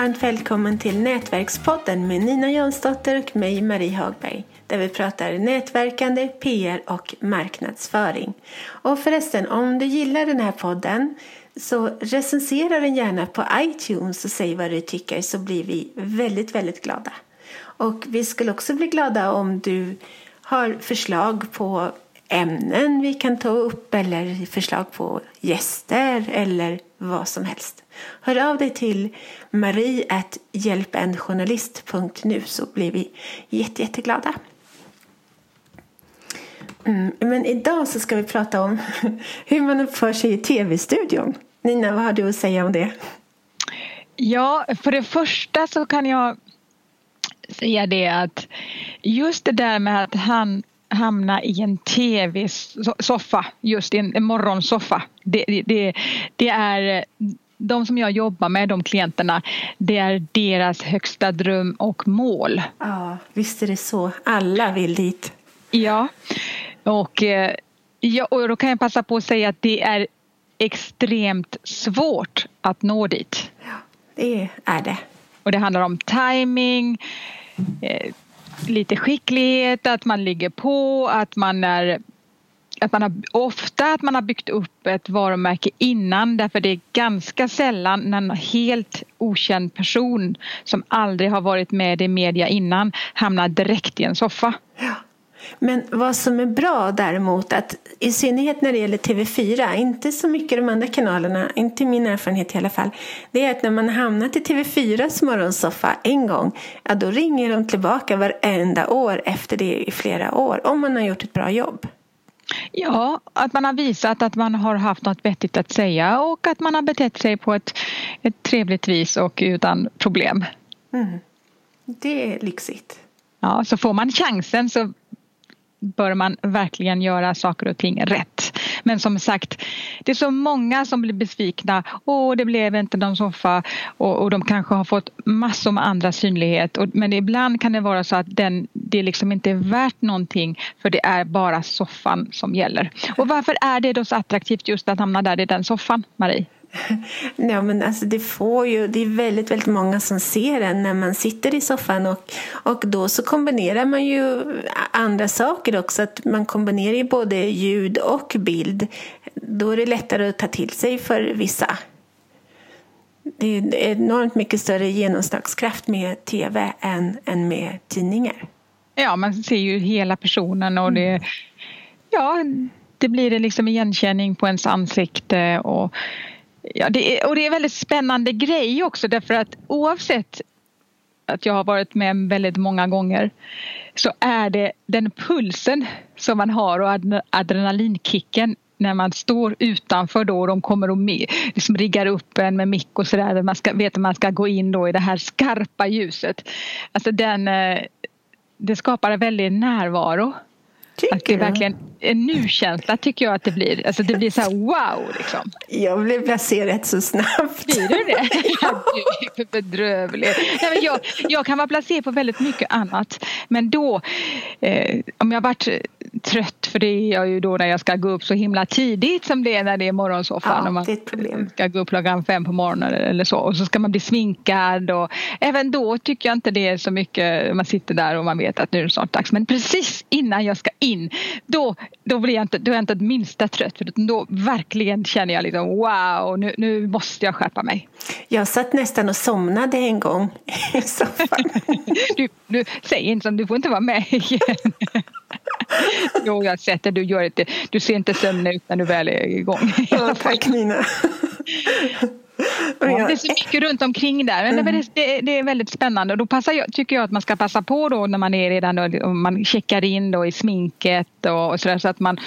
varmt välkommen till Nätverkspodden med Nina Jonsdotter och mig Marie Hagberg. Där vi pratar nätverkande, PR och marknadsföring. Och förresten, om du gillar den här podden så recensera den gärna på iTunes och säg vad du tycker så blir vi väldigt, väldigt glada. Och vi skulle också bli glada om du har förslag på ämnen vi kan ta upp eller förslag på gäster eller vad som helst. Hör av dig till marie.hjälpenjournalist.nu så blir vi jätte, jätteglada. Mm, men idag så ska vi prata om hur man uppför sig i tv-studion. Nina, vad har du att säga om det? Ja, för det första så kan jag säga det att just det där med att han hamna i en tv-soffa, just en morgonsoffa. Det, det, det är de som jag jobbar med, de klienterna, det är deras högsta dröm och mål. Ja, visst är det så. Alla vill dit. Ja, och, eh, ja, och då kan jag passa på att säga att det är extremt svårt att nå dit. Ja, det är det. Och det handlar om timing, eh, lite skicklighet, att man ligger på, att man är att man har, ofta att man har byggt upp ett varumärke innan därför det är ganska sällan när en helt okänd person som aldrig har varit med i media innan hamnar direkt i en soffa. Ja. Men vad som är bra däremot, att i synnerhet när det gäller TV4, inte så mycket de andra kanalerna, inte min erfarenhet i alla fall, det är att när man hamnat i TV4s morgonsoffa en gång, ja då ringer de tillbaka varenda år efter det i flera år, om man har gjort ett bra jobb. Ja, att man har visat att man har haft något vettigt att säga och att man har betett sig på ett, ett trevligt vis och utan problem. Mm. Det är lyxigt. Ja, så får man chansen så bör man verkligen göra saker och ting rätt. Men som sagt, det är så många som blir besvikna. Åh, det blev inte någon soffa och, och de kanske har fått massor med andra synlighet. Och, men ibland kan det vara så att den, det liksom inte är värt någonting för det är bara soffan som gäller. Och varför är det då så attraktivt just att hamna där i den soffan, Marie? Ja, men alltså det, får ju, det är väldigt, väldigt många som ser en när man sitter i soffan och, och då så kombinerar man ju andra saker också. Att man kombinerar ju både ljud och bild. Då är det lättare att ta till sig för vissa. Det är enormt mycket större genomslagskraft med tv än, än med tidningar. Ja, man ser ju hela personen och det, mm. ja, det blir liksom igenkänning på ens ansikte och Ja, det är, och det är en väldigt spännande grej också därför att oavsett att jag har varit med väldigt många gånger så är det den pulsen som man har och adrenalinkicken när man står utanför då och de kommer och liksom riggar upp en med mick och sådär. Man ska, vet att man ska gå in då i det här skarpa ljuset. Alltså den, eh, det skapar en väldig närvaro. Tycker att det är verkligen en nu-känsla tycker jag att det blir. Alltså det blir så här wow liksom. Jag blev placerad rätt så snabbt. Blir du det? Ja, du är bedrövlig. Nej, men jag, jag kan vara placerad på väldigt mycket annat. Men då, eh, om jag varit trött, för det är jag ju då när jag ska gå upp så himla tidigt som det är när det är morgonsoffan. Ja, man det är ett problem. ska gå upp klockan fem på morgonen eller så. Och så ska man bli sminkad och även då tycker jag inte det är så mycket, man sitter där och man vet att nu är det snart dags. Men precis innan jag ska in, då, då, blir jag inte, då är jag inte ett minsta trött. För då verkligen känner jag liksom wow, nu, nu måste jag skärpa mig. Jag satt nästan och somnade en gång i soffan. du, du, säg inte som, du får inte vara med igen. jo, jag har sett det. Du, gör det. du ser inte sömnig ut när du väl är igång. Ja, tack Nina. Ja, det är så mycket runt omkring där. Men mm. det, det, är väldigt spännande. Och då passar jag, tycker jag att man ska passa på då när man är redan och man checkar in då i sminket och, och sådär så att man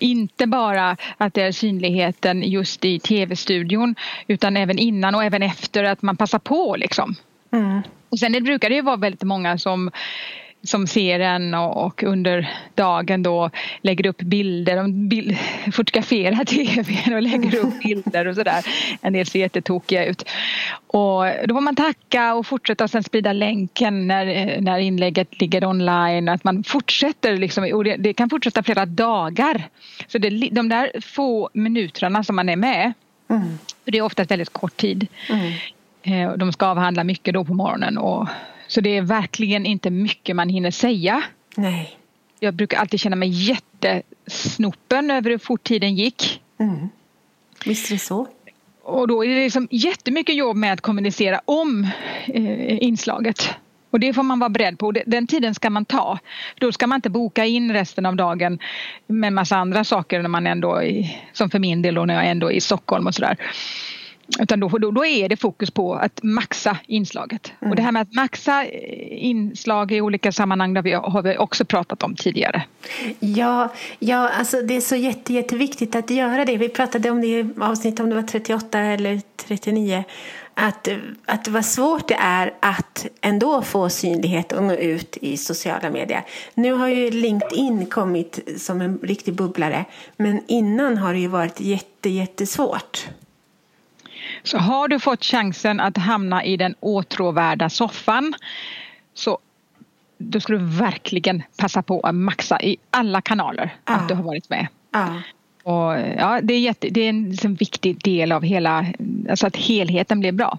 inte bara att det är synligheten just i tv-studion utan även innan och även efter att man passar på liksom. Mm. Och sen det brukar det ju vara väldigt många som som ser en och, och, under dagen då lägger upp bilder. De bild, fotograferar tvn och lägger upp bilder och sådär. En del ser jättetokiga ut. Och då får man tacka och fortsätta och sen sprida länken när, när inlägget ligger online. Att man fortsätter liksom, och det, det kan fortsätta flera dagar. Så det, de där få minuterna som man är med, mm. det är oftast väldigt kort tid. Mm Eh, de ska avhandla mycket då på morgonen. Och, så det är verkligen inte mycket man hinner säga. Nej. Jag brukar alltid känna mig jättesnopen över hur fort tiden gick. Mm. Visst är det så. Och då är det liksom jättemycket jobb med att kommunicera om eh, inslaget. Och det får man vara beredd på. Den tiden ska man ta. Då ska man inte boka in resten av dagen med massa andra saker när man ändå som för min del då när jag ändå är i Stockholm och sådär. Utan då, då, då, är det fokus på att maxa inslaget. Mm. Och det här med att maxa eh, inslag i olika sammanhang det har vi också pratat om tidigare. Ja, ja alltså det är så jätte, jätteviktigt att göra det. Vi pratade om det i avsnitt om det var 38 eller 39 att, att vad svårt det är att ändå få synlighet och nå ut i sociala medier. Nu har ju LinkedIn kommit som en riktig bubblare, men innan har det ju varit jätte, jättesvårt. Så har du fått chansen att hamna i den åtråvärda soffan så då ska du verkligen passa på att maxa i alla kanaler ja. att du har varit med. Ja. Och, ja, det, är jätte, det är en liksom, viktig del av hela, alltså att helheten blir bra.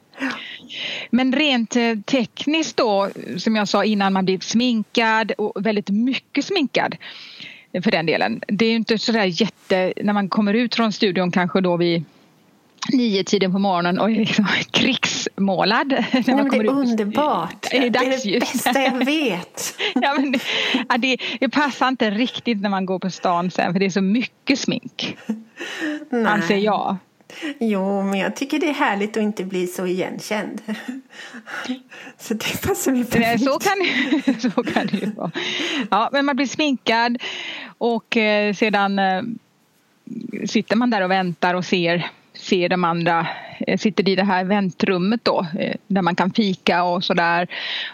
Men rent eh, tekniskt då, som jag sa innan, man blir sminkad och väldigt mycket sminkad för den delen. Det är ju inte sådär jätte, när man kommer ut från studion kanske då vid nio tiden på morgonen och är liksom krigsmålad. När man kommer det är underbart. Det är, det är det bästa jag vet. ja, men det, ja, det, det, passar inte riktigt när man går på stan sen för det är så mycket smink. Nej. Anser jag. Jo, men jag tycker det är härligt att inte bli så igenkänd. Så det passar mig perfekt. Så kan, så kan det ju vara. Ja, men man blir sminkad och eh, sedan eh, sitter man där och väntar och ser ser de andra, eh, sitter i det här väntrummet då eh, där man kan fika och sådär.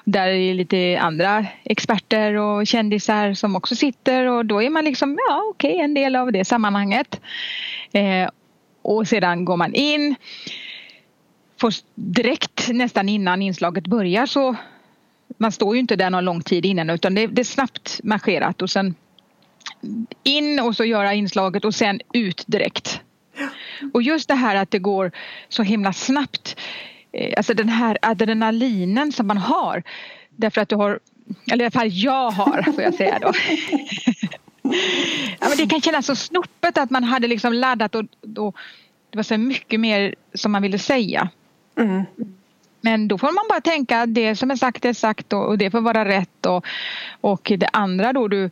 Där är lite andra experter och kändisar som också sitter och då är man liksom, ja okej, okay, en del av det sammanhanget. Eh, och sedan går man in. Får direkt nästan innan inslaget börjar så man står ju inte där någon lång tid innan utan det, det är snabbt marscherat och sen in och så göra inslaget och sen ut direkt. Och just det här att det går så himla snabbt. Eh, alltså den här adrenalinen som man har. Därför att du har, eller i alla fall jag har får jag säga då. ja, men det kan kännas så snoppet att man hade liksom laddat och, och det var så mycket mer som man ville säga. Mm. Men då får man bara tänka att det som är sagt är sagt och, och det får vara rätt och, och det andra då du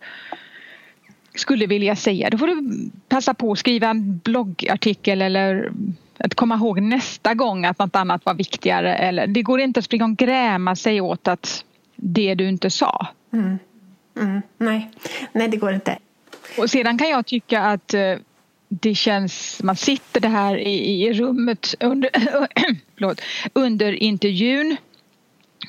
skulle vilja säga. Då får du passa på att skriva en bloggartikel eller att komma ihåg nästa gång att något annat var viktigare. Eller, det går inte att springa och gräma sig åt att det du inte sa. Mm. Mm. Nej. Nej, det går inte. Och sedan kan jag tycka att eh, det känns, man sitter det här i, i rummet under, under intervjun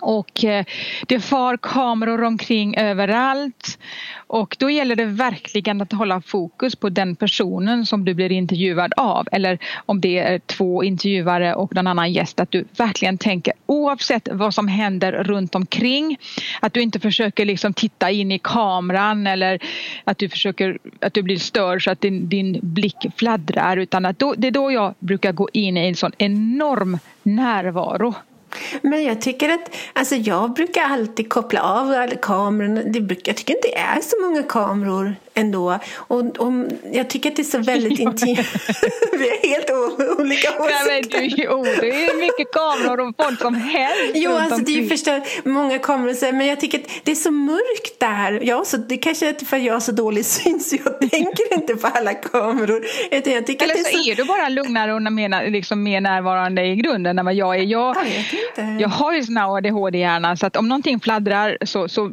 och eh, det far kameror omkring överallt. Och då gäller det verkligen att hålla fokus på den personen som du blir intervjuad av. Eller om det är två intervjuare och någon annan gäst. Att du verkligen tänker oavsett vad som händer runt omkring att du inte försöker liksom titta in i kameran eller att du försöker att du blir störd så att din, din blick fladdrar. Utan att då, det är då jag brukar gå in i en sån enorm närvaro men jag tycker att, alltså jag brukar alltid koppla av kamerorna. jag tycker inte det är så många kameror ändå. Och, och jag tycker att det är så väldigt intimt. Vi är helt olika åsikter. Nej, men du, det är mycket kameror och folk som helst. Jo, alltså det är ju förstås många kameror. Men jag tycker att det är så mörkt där. Ja, så det kanske är för att jag har så dålig syn så jag tänker inte på alla kameror. Utan jag tycker Eller att det är så, så är du bara lugnare och mer, liksom mer närvarande i grunden än vad jag är. Jag, jag, jag har ju sån här ADHD-hjärna så att om någonting fladdrar så, så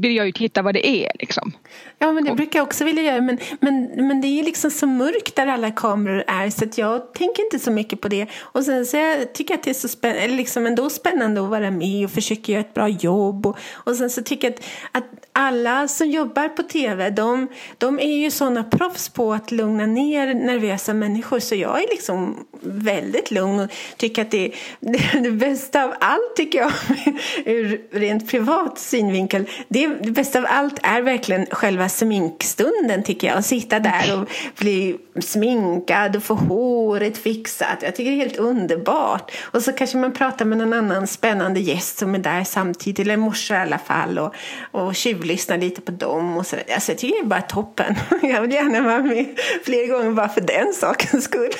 vill jag ju titta vad det är. Liksom. Ja, men det brukar jag också vilja göra. Men, men, men det är liksom så mörkt där alla kameror är så att jag tänker inte så mycket på det. Och sen så jag tycker jag att det är så spännande, liksom ändå spännande att vara med och försöka göra ett bra jobb. Och, och sen så tycker jag att, att alla som jobbar på tv, de, de är ju sådana proffs på att lugna ner nervösa människor. Så jag är liksom väldigt lugn och tycker att det, det, det bästa av allt tycker jag ur rent privat synvinkel, det det bästa av allt är verkligen själva sminkstunden tycker jag. Att sitta där och bli sminkad och få håret fixat. Jag tycker det är helt underbart. Och så kanske man pratar med någon annan spännande gäst som är där samtidigt, eller morsa i alla fall. Och, och tjuvlyssnar lite på dem och sådär. Alltså jag tycker det är bara toppen. Jag vill gärna vara med fler gånger bara för den sakens skull.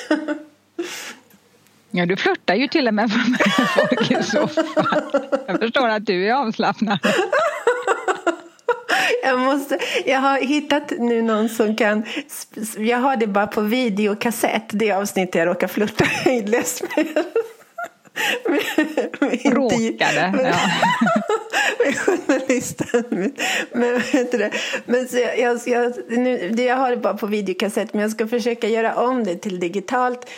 Ja, du flörtar ju till och med med folk i soffan. Jag förstår att du är avslappnad. Jag, måste, jag har hittat nu någon som kan... Jag har det bara på videokassett, det avsnitt jag råkar flörta hejdlöst med. Råkade, ja journalisten. Men, vet du det? men så jag, jag, jag, nu, jag har det bara på videokassett men jag ska försöka göra om det till digitalt.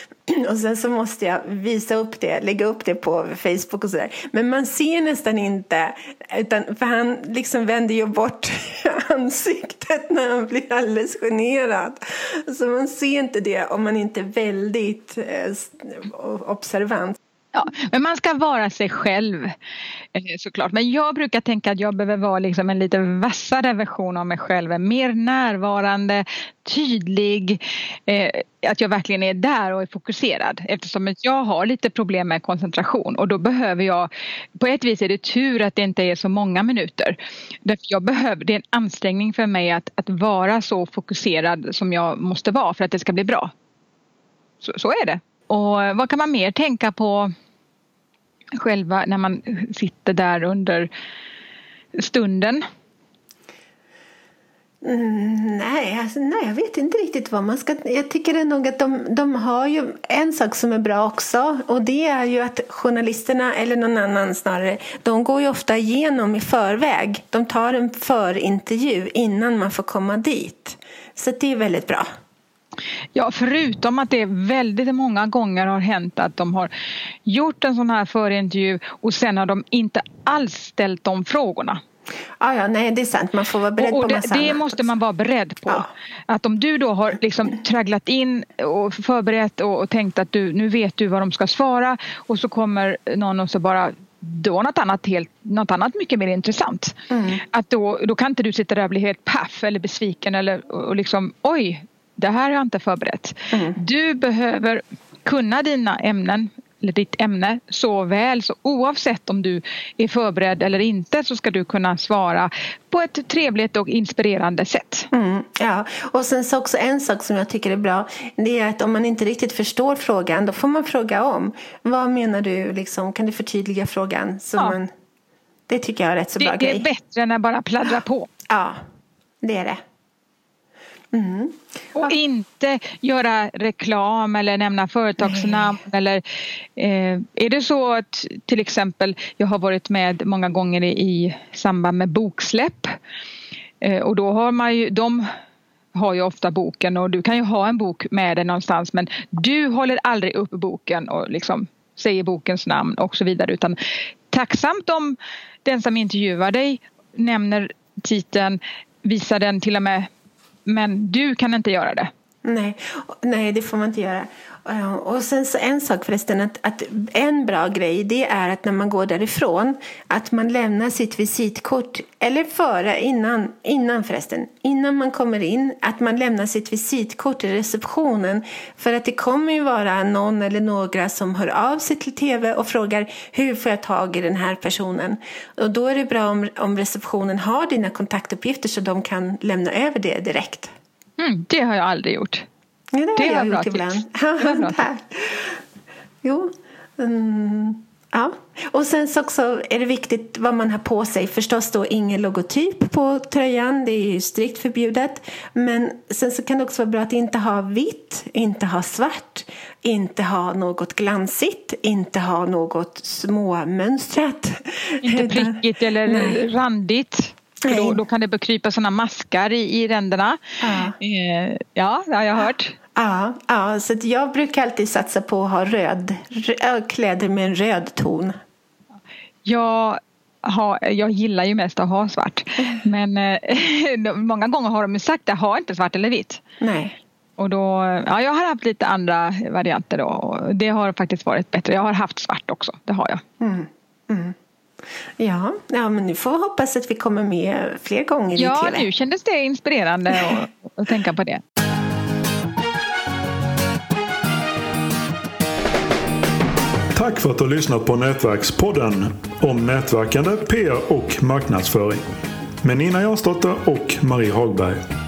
Och sen så måste jag visa upp det, lägga upp det på Facebook och sådär. Men man ser nästan inte, utan, för han liksom vänder ju bort ansiktet när han blir alldeles generad. Så man ser inte det om man inte är väldigt eh, observant. Ja, men man ska vara sig själv eh, såklart. Men jag brukar tänka att jag behöver vara liksom en lite vassare version av mig själv. Mer närvarande, tydlig. Eh, att jag verkligen är där och är fokuserad. Eftersom jag har lite problem med koncentration. Och då behöver jag, på ett vis är det tur att det inte är så många minuter. Jag behöver, det är en ansträngning för mig att, att vara så fokuserad som jag måste vara för att det ska bli bra. Så, så är det. Och vad kan man mer tänka på själva när man sitter där under stunden? Mm, nej, alltså, nej, jag vet inte riktigt vad man ska... Jag tycker nog att de, de har ju en sak som är bra också och det är ju att journalisterna, eller någon annan snarare, de går ju ofta igenom i förväg. De tar en förintervju innan man får komma dit. Så det är väldigt bra. Ja, förutom att det väldigt många gånger har hänt att de har gjort en sån här förintervju och sen har de inte alls ställt de frågorna. Ah, ja, nej det är sant. Man får vara beredd och, och på Det, det måste man vara beredd på. Ja. Att om du då har liksom tragglat in och förberett och, och tänkt att du, nu vet du vad de ska svara och så kommer någon och så bara då något annat, helt, något annat mycket mer intressant. Mm. Att då, då kan inte du sitta där och bli helt paff eller besviken eller och liksom oj, det här har jag inte förberett. Mm. Du behöver kunna dina ämnen eller ditt ämne så väl så oavsett om du är förberedd eller inte så ska du kunna svara på ett trevligt och inspirerande sätt. Mm, ja, och sen så också en sak som jag tycker är bra det är att om man inte riktigt förstår frågan då får man fråga om. Vad menar du? Liksom, kan du förtydliga frågan? Så ja. man, det tycker jag är rätt så det, bra det grej. Det är bättre än att bara pladdra på. Ja, det är det. Mm. Och inte göra reklam eller nämna företagsnamn. Eller, eh, är det så att till exempel jag har varit med många gånger i samband med boksläpp eh, och då har man ju, de har ju ofta boken och du kan ju ha en bok med dig någonstans men du håller aldrig upp boken och liksom säger bokens namn och så vidare utan tacksamt om den som intervjuar dig nämner titeln, visar den till och med men du kan inte göra det. Nej, nej det får man inte göra. Eh, och sen så en sak förresten, att, att en bra grej det är att när man går därifrån att man lämnar sitt visitkort, eller före, innan, innan förresten, innan man kommer in, att man lämnar sitt visitkort i receptionen. För att det kommer ju vara någon eller några som hör av sig till tv och frågar hur får jag tag i den här personen? Och då är det bra om, om receptionen har dina kontaktuppgifter så de kan lämna över det direkt. Mm, det har jag aldrig gjort. Ja, det, det har jag gjort ibland. Ja, jo. Mm. Ja, och sen så också är det viktigt vad man har på sig. Förstås då ingen logotyp på tröjan, det är ju strikt förbjudet. Men sen så kan det också vara bra att inte ha vitt, inte ha svart, inte ha något glansigt, inte ha något småmönstrat. Inte prickigt eller Nej. randigt. Då, då, kan det krypa sådana maskar i, i ränderna. Ja. Eh, ja, det har jag hört. Ja, ja så jag brukar alltid satsa på att ha röd, röd kläder med en röd ton. Jag, har, jag gillar ju mest att ha svart. Men eh, många gånger har de sagt att ha inte svart eller vitt. Nej. Och då, ja, jag har haft lite andra varianter då. Och det har faktiskt varit bättre. Jag har haft svart också, det har jag. Mm. Mm. Ja, ja, men nu får vi hoppas att vi kommer med fler gånger ja, i TV. Ja, nu kändes det inspirerande att, att tänka på det. Tack för att du har lyssnat på Nätverkspodden om nätverkande, PR och marknadsföring med Nina Jansdotter och Marie Hagberg.